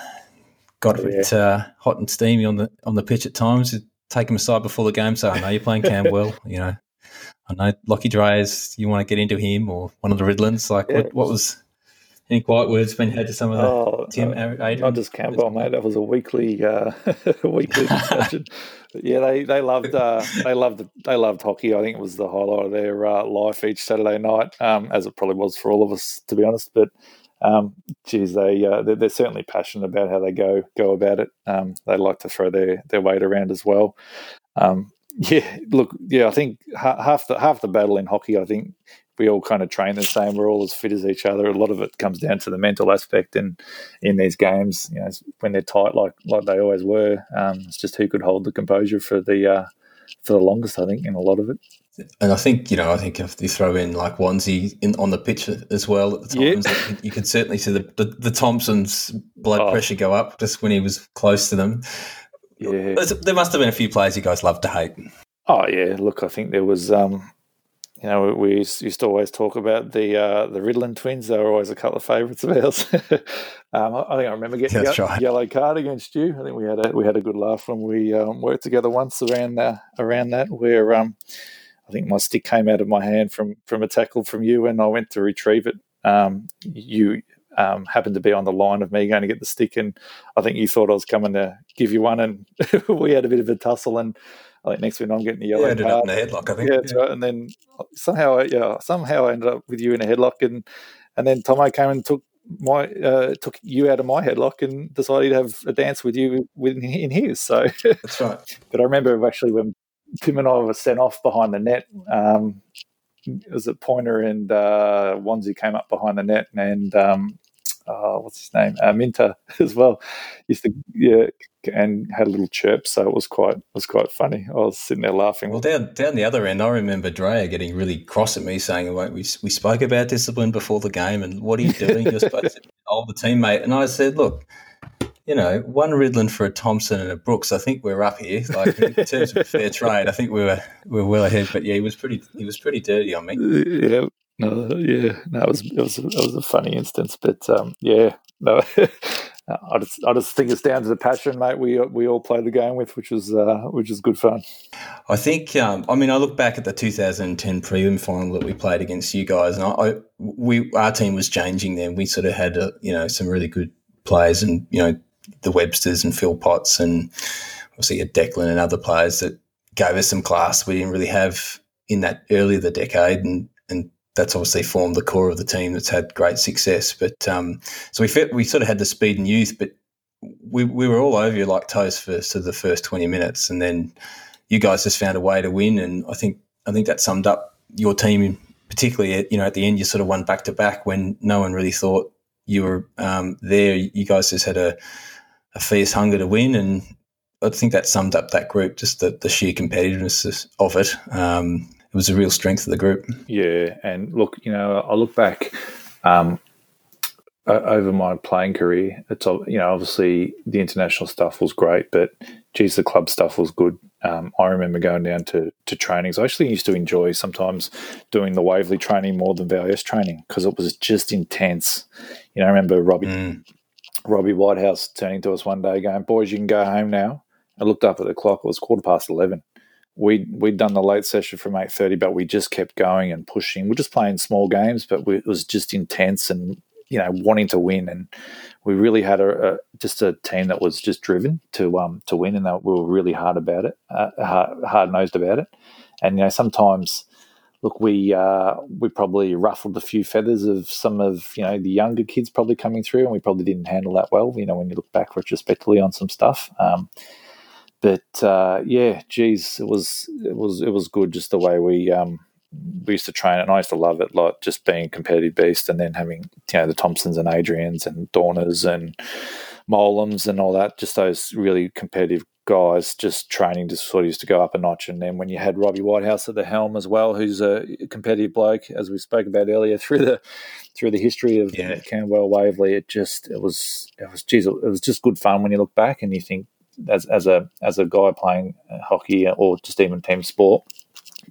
got a bit uh, hot and steamy on the on the pitch at times. You'd take them aside before the game. So I know you're playing Camberwell. *laughs* You know, I know Lockie Dreyers. You want to get into him or one of the Ridlands. Like yeah. what, what was any quiet words been had to some of the oh, Tim, no, Adrian? Not just Camberwell, mate. That was a weekly, uh, *laughs* weekly *laughs* discussion. yeah, they they loved uh, they loved they loved hockey. I think it was the highlight of their uh, life each Saturday night, um, as it probably was for all of us, to be honest. But um, geez, they uh, they're, they're, certainly passionate about how they go go about it. Um, they like to throw their their weight around as well. Um, *laughs* yeah, look, yeah, I think half the half the battle in hockey, I think we all kind of train the same. We're all as fit as each other. A lot of it comes down to the mental aspect, and in these games, you know, when they're tight like like they always were, um, it's just who could hold the composure for the uh, for the longest. I think in a lot of it. And I think you know, I think if you throw in like Wansey in on the pitch as well at the times, yep. you could certainly see the, the, the Thompsons' blood oh. pressure go up just when he was close to them. Yeah. There must have been a few players you guys loved to hate. Oh yeah, look, I think there was um, you know, we used to always talk about the uh, the Ridland twins. They were always a couple of favourites of ours. *laughs* um, I think I remember getting a right. yellow card against you. I think we had a we had a good laugh when we um, worked together once around uh, around that. Where um, I think my stick came out of my hand from from a tackle from you, and I went to retrieve it. Um, you um, happened to be on the line of me going to get the stick, and I think you thought I was coming to give you one, and *laughs* we had a bit of a tussle and. I think next week I'm getting the yellow yeah, ended card. up in a headlock, I think. Yeah, yeah. Right. And then somehow, yeah, somehow I ended up with you in a headlock, and and then Tomo came and took my uh, took you out of my headlock and decided to have a dance with you with in his. So that's right. *laughs* but I remember actually when Tim and I were sent off behind the net. Um, it was a Pointer and uh, Wanzi came up behind the net, and um, uh, what's his name, uh, Minter *laughs* as well. Used to yeah, and had a little chirp, so it was quite it was quite funny. I was sitting there laughing. Well, down down the other end, I remember Drea getting really cross at me, saying, "Wait, "We we spoke about discipline before the game, and what are you doing? You're supposed to hold the teammate." And I said, "Look." You know, one Ridland for a Thompson and a Brooks. I think we're up here. Like in terms of fair trade, I think we were we were well ahead. But yeah, he was pretty he was pretty dirty on me. Yeah, no, yeah, no, it was it was it was a funny instance, but um, yeah, no, *laughs* I just I just think it's down to the passion, mate. We we all play the game with, which is uh, which is good fun. I think. Um, I mean, I look back at the 2010 prelim final that we played against you guys, and I, I we our team was changing then. We sort of had a, uh, you know some really good players, and you know the Websters and Phil Potts, and obviously a Declan and other players that gave us some class we didn't really have in that earlier the decade, and and that's obviously formed the core of the team that's had great success. But um, so we fit, we sort of had the speed and youth, but we, we were all over you like toast for sort of the first twenty minutes, and then you guys just found a way to win. And I think I think that summed up your team, particularly at, you know at the end you sort of won back to back when no one really thought you were um, there. You guys just had a, a fierce hunger to win, and I think that summed up that group, just the, the sheer competitiveness of it. Um, it was a real strength of the group. Yeah, and look, you know, I look back um, over my playing career. It's you know, obviously the international stuff was great, but geez, the club stuff was good. Um, I remember going down to, to trainings. I actually used to enjoy sometimes doing the Waverley training more than VIS training because it was just intense. You know, I remember Robbie mm. Robbie Whitehouse turning to us one day, going, "Boys, you can go home now." I looked up at the clock; it was quarter past eleven we we'd done the late session from eight thirty, but we just kept going and pushing. We're just playing small games, but we, it was just intense and you know wanting to win. And we really had a, a just a team that was just driven to um to win, and that we were really hard about it, uh, hard nosed about it. And you know sometimes. Look, we uh, we probably ruffled a few feathers of some of you know the younger kids probably coming through, and we probably didn't handle that well. You know, when you look back retrospectively on some stuff, um, but uh, yeah, geez, it was it was it was good just the way we um, we used to train it, and I used to love it, like just being a competitive beast, and then having you know the Thompsons and Adrians and Dorners and Molums and all that, just those really competitive guys just training just sort of used to go up a notch. And then when you had Robbie Whitehouse at the helm as well, who's a competitive bloke, as we spoke about earlier *laughs* through the through the history of yeah. Camberwell Waverley, it just it was it was geez, it was just good fun when you look back and you think as as a as a guy playing hockey or just even team sport.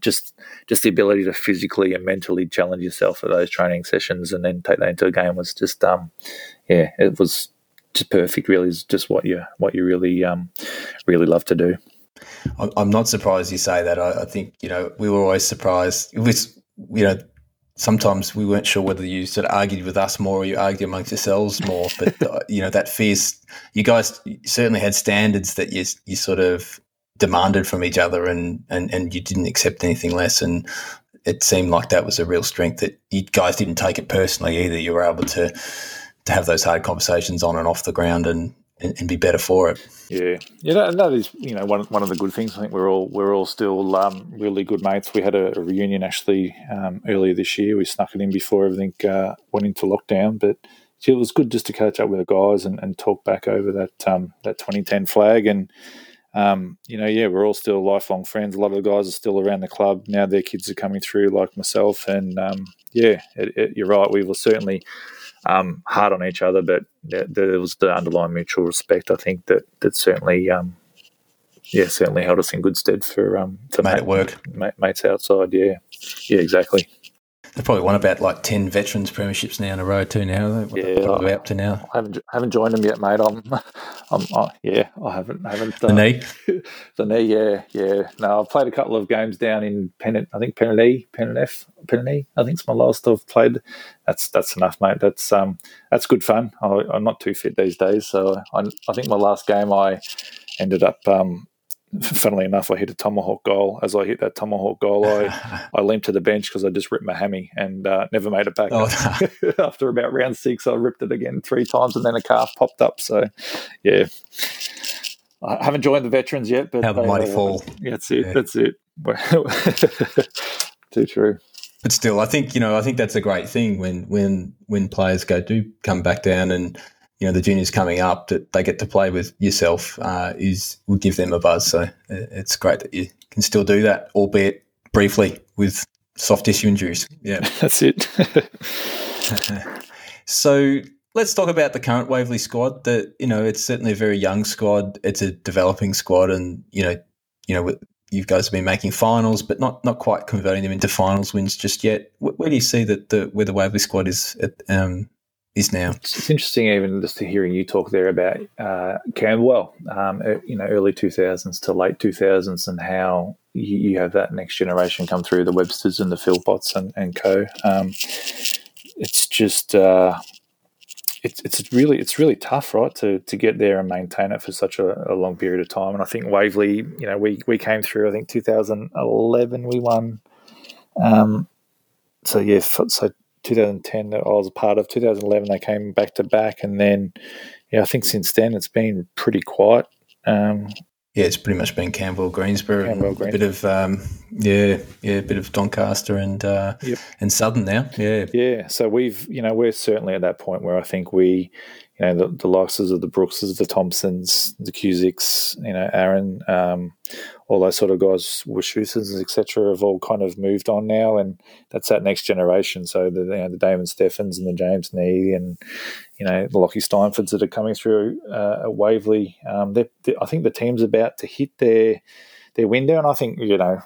Just, just the ability to physically and mentally challenge yourself at those training sessions, and then take that into a game was just, um, yeah, it was just perfect. Really, is just what you what you really um, really love to do. I'm not surprised you say that. I, I think you know we were always surprised. It was you know sometimes we weren't sure whether you sort of argued with us more or you argued amongst yourselves more. But *laughs* uh, you know that fierce, you guys certainly had standards that you you sort of demanded from each other, and and and you didn't accept anything less. And it seemed like that was a real strength that you guys didn't take it personally either. You were able to to have those hard conversations on and off the ground and, and, and be better for it. Yeah, yeah, that, that is you know one one of the good things. I think we're all we're all still um, really good mates. We had a, a reunion actually um, earlier this year. We snuck it in before everything uh, went into lockdown, but it was good just to catch up with the guys and, and talk back over that um, that 2010 flag and. Um, you know, yeah, we're all still lifelong friends. A lot of the guys are still around the club now. Their kids are coming through, like myself, and um, yeah, it, it, you're right. We will certainly um, hard on each other, but there, there, was the underlying mutual respect. I think that that certainly, um, yeah, certainly held us in good stead for um, for made mate, it work, mate, mates outside. Yeah, yeah, exactly. They've probably won about like ten veterans premierships now in a row too. Now, yeah, we up to now? I haven't haven't joined them yet, mate. I'm, I'm, I, yeah, I haven't, I haven't. Uh, the knee, *laughs* the knee, yeah, yeah. No, I've played a couple of games down in Pen, I think Penrith, Penrith, Penrith. I think it's my last I've played. That's that's enough, mate. That's um, that's good fun. I, am not too fit these days, so I, I think my last game I ended up um, funnily enough, I hit a tomahawk goal. As I hit that tomahawk goal, I, *laughs* I limped to the bench because I just ripped my hammy and uh, never made it back. Oh, *laughs* no. After about round six, I ripped it again three times and then a calf popped up. So, yeah. I haven't joined the veterans yet, but how the mighty uh, fall. Yeah, that's it. Yeah. That's it. *laughs* Too true. But still, I think you know, I think that's a great thing when when when players go do come back down and you know the juniors coming up that they get to play with yourself uh, is will give them a buzz. So uh, it's great that you can still do that, albeit briefly with soft tissue injuries. Yeah, *laughs* that's it. *laughs* so let's talk about the current Waverley squad. That you know it's certainly a very young squad. It's a developing squad, and you know you know you guys have been making finals, but not not quite converting them into finals wins just yet. Where, where do you see that the where the Waverley squad is at, um, is now. It's interesting, even just hearing you talk there about uh, Camberwell, um, you know, early two thousands to late two thousands, and how you, you, have that next generation come through, the Websters and the Philpots and, and co. Um, it's just. Uh, it's, it's really it's really tough, right, to to get there and maintain it for such a, a long period of time. And I think Waverley, you know, we we came through. I think 2011 we won. Um, so yeah, so 2010 that I was a part of. 2011 they came back to back, and then yeah, I think since then it's been pretty quiet. Um, yeah, it's pretty much been Camberwell, Greensborough, Camberwell, Greensborough. a bit of um, yeah, yeah, a bit of Doncaster and uh, yep. and Southern now. Yeah, yeah. So we've you know we're certainly at that point where I think we you know, the, the likes of the Brookses, the Thompsons, the Cusicks, you know, Aaron, um, all those sort of guys, Wachusas, etc., have all kind of moved on now, and that's that next generation. So the you know, the Damon Steffens and the James Nee and you know the Lockie Steinfords that are coming through uh, at Waverley. Um, I think the team's about to hit their their window, and I think you know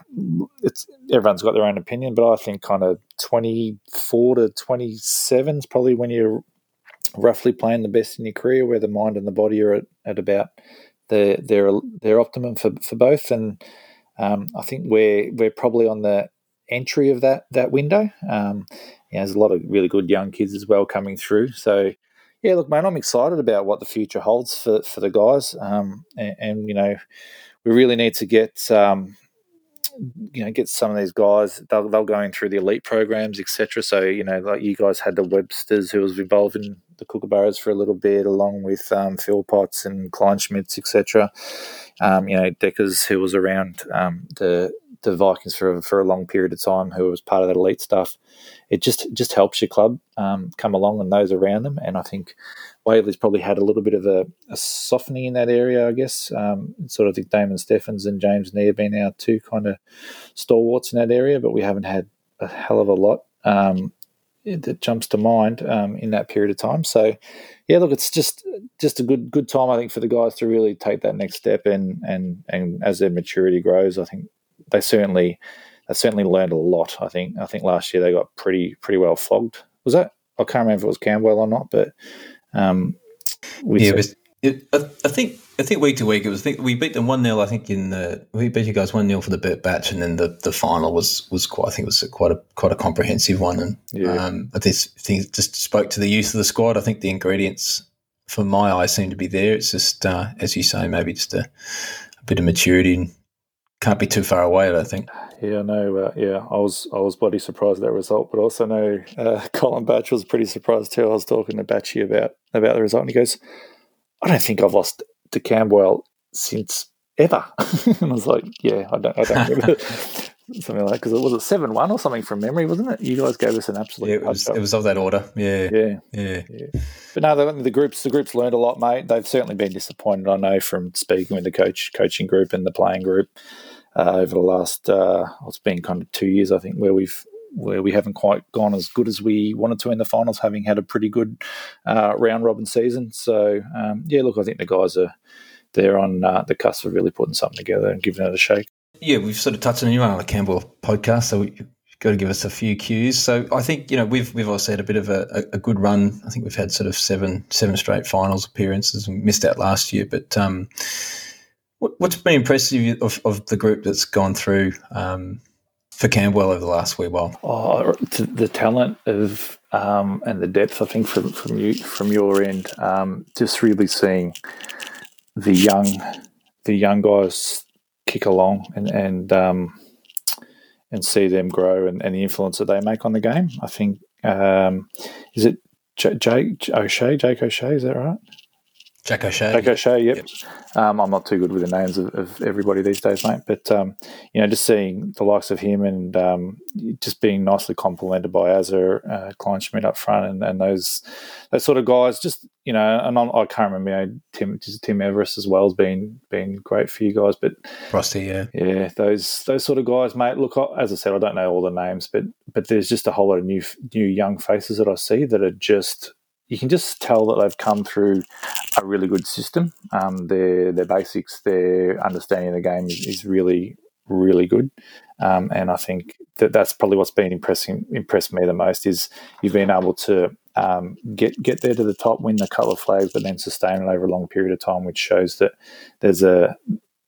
it's everyone's got their own opinion, but I think kind of twenty four to twenty seven is probably when you're roughly playing the best in your career, where the mind and the body are at, at about their their their optimum for, for both. And um, I think we're we're probably on the entry of that that window. Um, you there's a lot of really good young kids as well coming through. So yeah, look, man, I'm excited about what the future holds for for the guys. Um, and, and, you know, we really need to get um, you know get some of these guys they'll, they'll go in through the elite programs etc so you know like you guys had the websters who was involved in the kookaburras for a little bit along with um, phil potts and kleinschmidts etc um, you know deckers who was around um, the the vikings for, for a long period of time who was part of that elite stuff. It just just helps your club um, come along and those around them. And i think Waverley's probably had a little bit of a, a softening in that area, I guess. Um, sort of think Damon Steffens and James Neer have been our two kind of stalwarts in that area, but we haven't had a hell of a lot um, that jumps to mind um, in that period of time. So, yeah, look, it's just just a good good time, I think, for the guys to really take that next step, and and and as their maturity grows, I think they certainly they certainly learned a lot. I think I think last year they got pretty pretty well flogged. Was that I can't remember if it was Camberwell or not, but um, yeah, it, it, I, I, think I think week to week it was. I think we beat them one 0 I think in the we beat you guys one 0 for the Bert Batch, and then the, the final was was quite. I think it was quite a quite a comprehensive one. And yeah. um, I just think just spoke to the use of the squad. I think the ingredients for my eyes seem to be there. It's just uh, as you say, maybe just a, a bit of maturity and can't be too far away. I think. Yeah, no. Uh, yeah, I was I was bloody surprised at that result, but also know uh, *laughs* Colin Batch was pretty surprised too. I was talking to Batchy about about the result, and he goes, "I don't think I've lost to Camberwell since ever." *laughs* and I was like, "Yeah, I don't, I don't remember." *laughs* something like that, because it was a seven one or something from memory, wasn't it? You guys gave us an absolute. Yeah, it was, it was of that order. Yeah, yeah, yeah. yeah. But no, the, the, groups the groups learned a lot, mate. They've certainly been disappointed. I know from speaking with the coach coaching group and the playing group uh, over the last uh, it's been kind of two years I think where we've where we haven't quite gone as good as we wanted to in the finals, having had a pretty good uh, round robin season. So um, yeah, look, I think the guys are they're on uh, the cusp of really putting something together and giving it a shake. Yeah, we've sort of touched on you on the Camberwell podcast, so we, got to give us a few cues. So I think you know we've we've also had a bit of a, a, good run. I think we've had sort of seven seven straight finals appearances. We missed out last year, but um, What's been impressive of, of the group that's gone through um, for Camberwell over the last wee while? Oh, the talent of um, and the depth, I think, from from you from your end, um, just really seeing the young the young guys kick along and and um, and see them grow and, and, the influence that they make on the game. I think um, is it Jake O'Shea, Jake O'Shea, is that right? Jack O'Shea. Jack O'Shea, yep. yep. Um, I'm not too good with the names of, of everybody these days, mate. But um, you know, just seeing the likes of him and um, just being nicely complemented by Azza, uh, Kleinschmidt up front, and, and those those sort of guys. Just you know, and I'm, I can not remember you know, Tim Tim Everest as well has been been great for you guys. But Frosty, yeah, yeah, those those sort of guys, mate. Look, as I said, I don't know all the names, but but there's just a whole lot of new new young faces that I see that are just you can just tell that they've come through a really good system. Um, their their basics, their understanding of the game is, really really good, um, and I think that that's probably what's been impressing impressed me the most is you've been able to um, get get there to the top, win the colour of flags, but then sustain it over a long period of time, which shows that there's a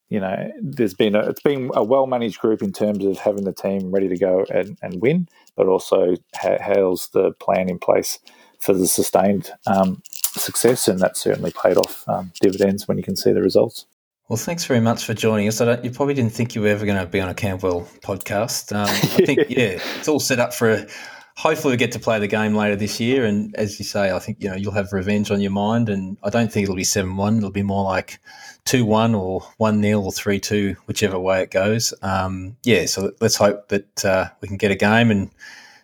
you know there's been a, it's been a well managed group in terms of having the team ready to go and, and win, but also ha- has the plan in place for the sustained um, success, and that certainly paid off um, dividends when you can see the results. Well, thanks very much for joining us. you probably didn't think you were ever going to be on a Camberwell podcast. Um, I think, *laughs* yeah, it's all set up for a, hopefully we get to play the game later this year. And as you say, I think you know you'll have revenge on your mind. And I don't think it'll be seven one. It'll be more like two one or one 0 or three two, whichever way it goes. Um, yeah, so let's hope that uh, we can get a game and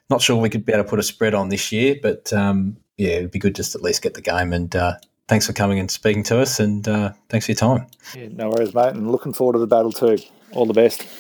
not sure we could be able to put a spread on this year, but um, yeah, it'd be good just at least get the game. And uh, thanks for coming and speaking to us, and uh, thanks for your time. Yeah, no worries, mate. And looking forward to the battle too. All the best.